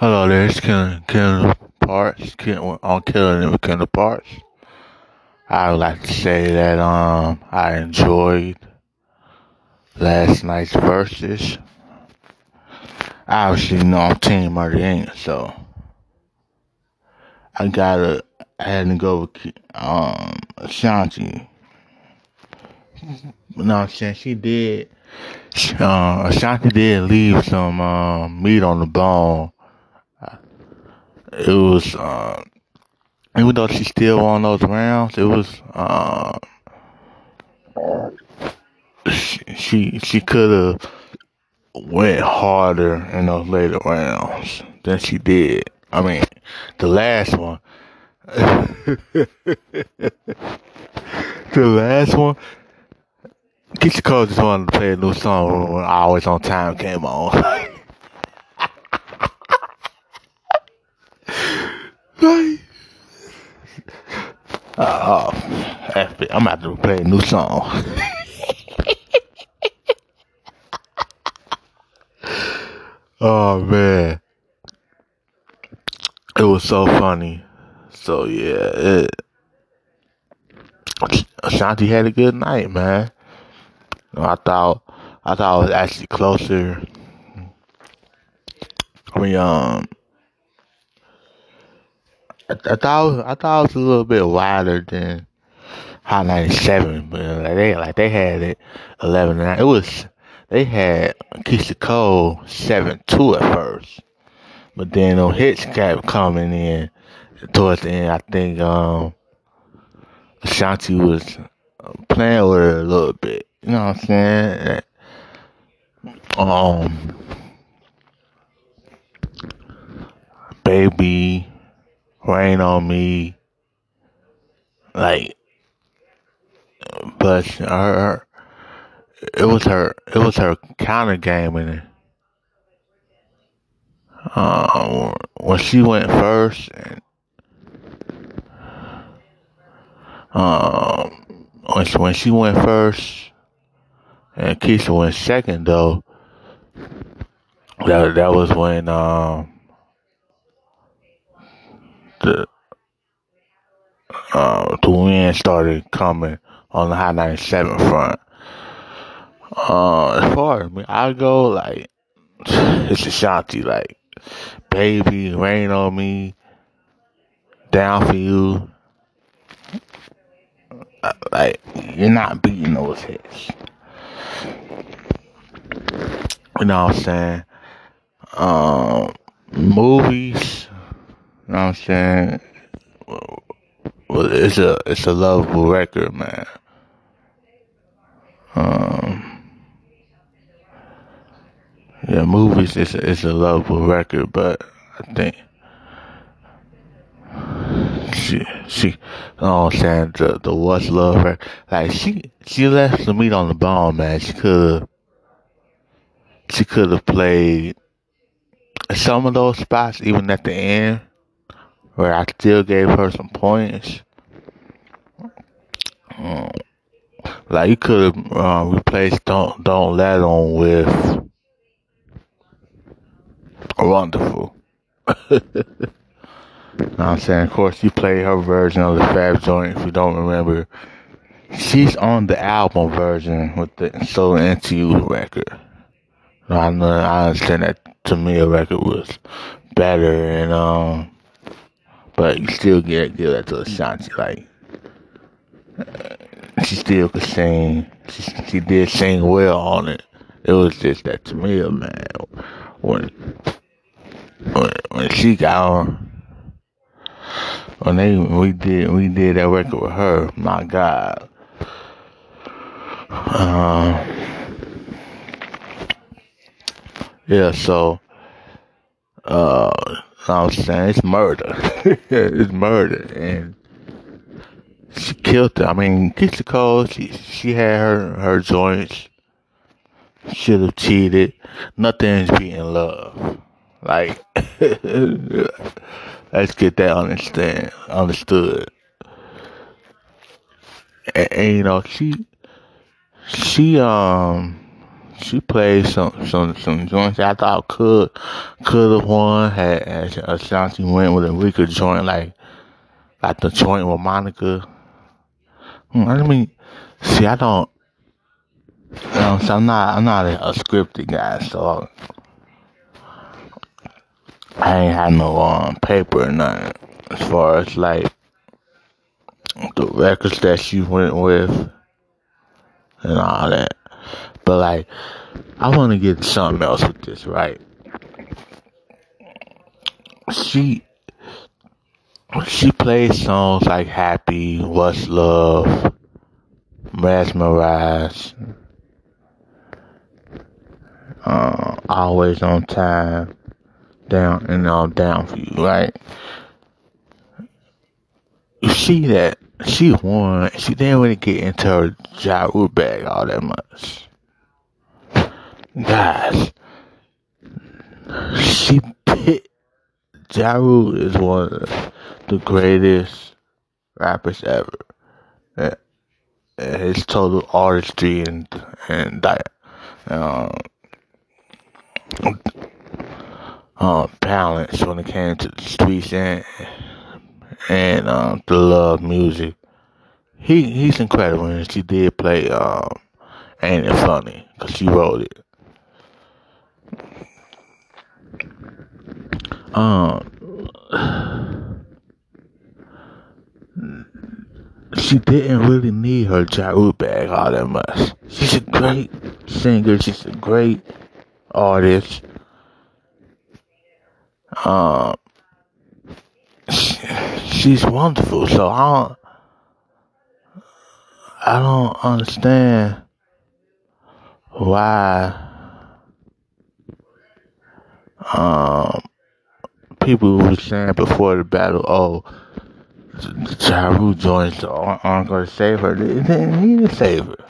Hello there, it's Ken, Ken Parks, Ken, Killing It with Kendall Parks. I would like to say that um I enjoyed last night's verses. Obviously, you know I'm Team Murder Inc., so I gotta I had to go with um Ashanti. You know I'm saying? She did. Uh, Ashanti did leave some um, meat on the bone. It was. Uh, even though she still won those rounds, it was uh, she she, she could have went harder in those later rounds than she did. I mean, the last one, the last one, Keyshia Cole just wanted to play a new song when Always on Time came on. Oh, F. I'm about to play a new song. oh man, it was so funny. So yeah, it, Ashanti had a good night, man. I thought I thought it was actually closer. I mean, um, I, I thought I thought it was a little bit wider than Hot 97, but like they like they had it 11 9. It was they had Keyshia Cole 7 2 at first, but then no hits kept coming in towards the end. I think um Ashanti was playing with her a little bit. You know what I'm saying? Um, baby, rain on me, like, but her, it was her, it was her counter game in it. Um, when she went first, and um, when she, when she went first, and Keyshia went second, though. That that was when um the uh the wind started coming on the high ninety seven front. Uh, as far as me, I go like it's Ashanti, like baby, rain on me, down for you. Like you're not beating those hits. You know what I'm saying? Um, movies. You know what I'm saying? Well, it's a it's a lovable record, man. Um, yeah, movies is a, it's a lovable record, but I think she she, you know what I'm saying? The the what's love record, like she she left the meat on the bone, man. She could she could have played some of those spots even at the end where I still gave her some points. Um, like you could have uh, replaced "Don't Don't Let On" with "Wonderful." I'm saying? Of course, you play her version of the Fab Joint. If you don't remember, she's on the album version with the "So Into You" record. I know, I understand that Tamia record was better, and um, but you still get give that to Ashanti. Like she still could sing. She, she did sing well on it. It was just that Tamia man when when, when she got on when they we did we did that record with her. My God. Um, yeah. So uh, I'm saying it's murder. it's murder, and she killed it. I mean, Keyshia Cole. She she had her her joints. Should have cheated. Nothing's beating love. Like, let's get that understand understood. And, and you know, she she um she played some some some joints I thought could could have won had, had Ashanti went with a weaker joint like like the joint with Monica. I mean, see, I don't. So I'm not I'm not a, scripted guy, so I ain't had no um, paper or nothing as far as like the records that she went with and all that. But like, I want to get something else with this, right? She she plays songs like Happy, What's Love, Mesmerize, uh, Always on Time down and all down for you, right? You see that she won. She didn't really get into her bag all that much. Guys, she pit. Ja Rule is one of the greatest rappers ever. And his total artistry and and that um, uh, balance when it came to the streets and and um, the love music. He he's incredible, and she did play um, "Ain't It Funny" because she wrote it. Um, she didn't really need her Ja bag all that much. She's a great singer. She's a great artist. Um, she's wonderful. So I don't, I don't understand why um people were saying before the battle, oh, Ja joins aren't going to save her. They didn't need to save her.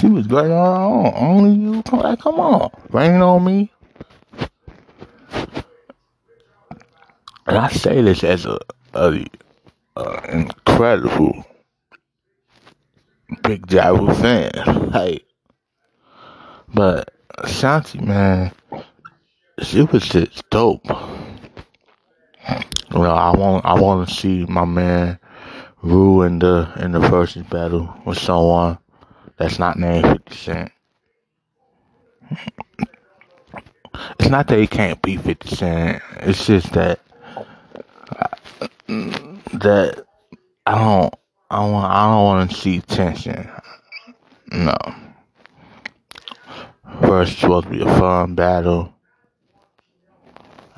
She was great on her own. Only you, come, like, come on, rain on me. And I say this as a, a, a incredible big Ja fan. Like, but Shanti, man, she was just dope. Know, I want I want to see my man Rule in the in the versus battle with someone that's not named Fifty Cent. It's not that he can't beat Fifty Cent. It's just that that I don't I want I don't want to see tension. No. First supposed to be a fun battle.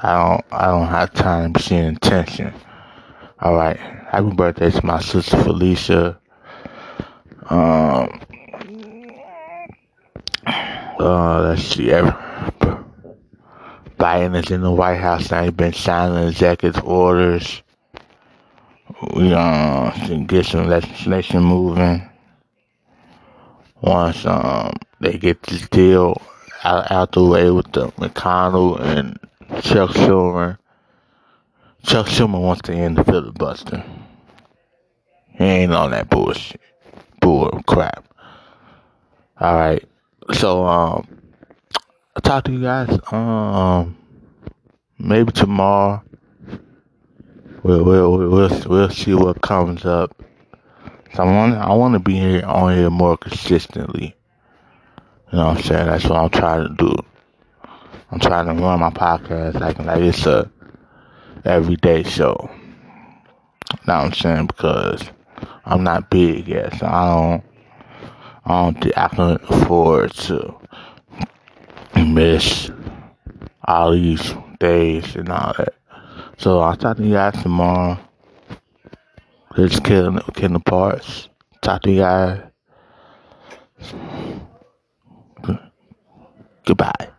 I don't I don't have time to see tension. All right. Happy birthday to my sister Felicia. Um. Uh, let's see. Biden is in the White House now. He's been signing executive orders. We uh get some legislation moving. Once um they get this deal out, out the way with the McConnell and Chuck Schumer. Chuck Schumer wants to end the filibuster. He ain't on that bullshit. Bull crap. Alright. So um I'll talk to you guys um maybe tomorrow. We'll we'll we'll, we'll see what comes up. So I want I want to be here on here more consistently. You know what I'm saying? That's what I'm trying to do. I'm trying to run my podcast like like it's a everyday show. Now I'm saying? Because I'm not big yet, so I don't I don't think I can afford to miss all these days and all that. So I'll talk to you guys tomorrow. Just killing killing the parts. Talk to you guys. Goodbye.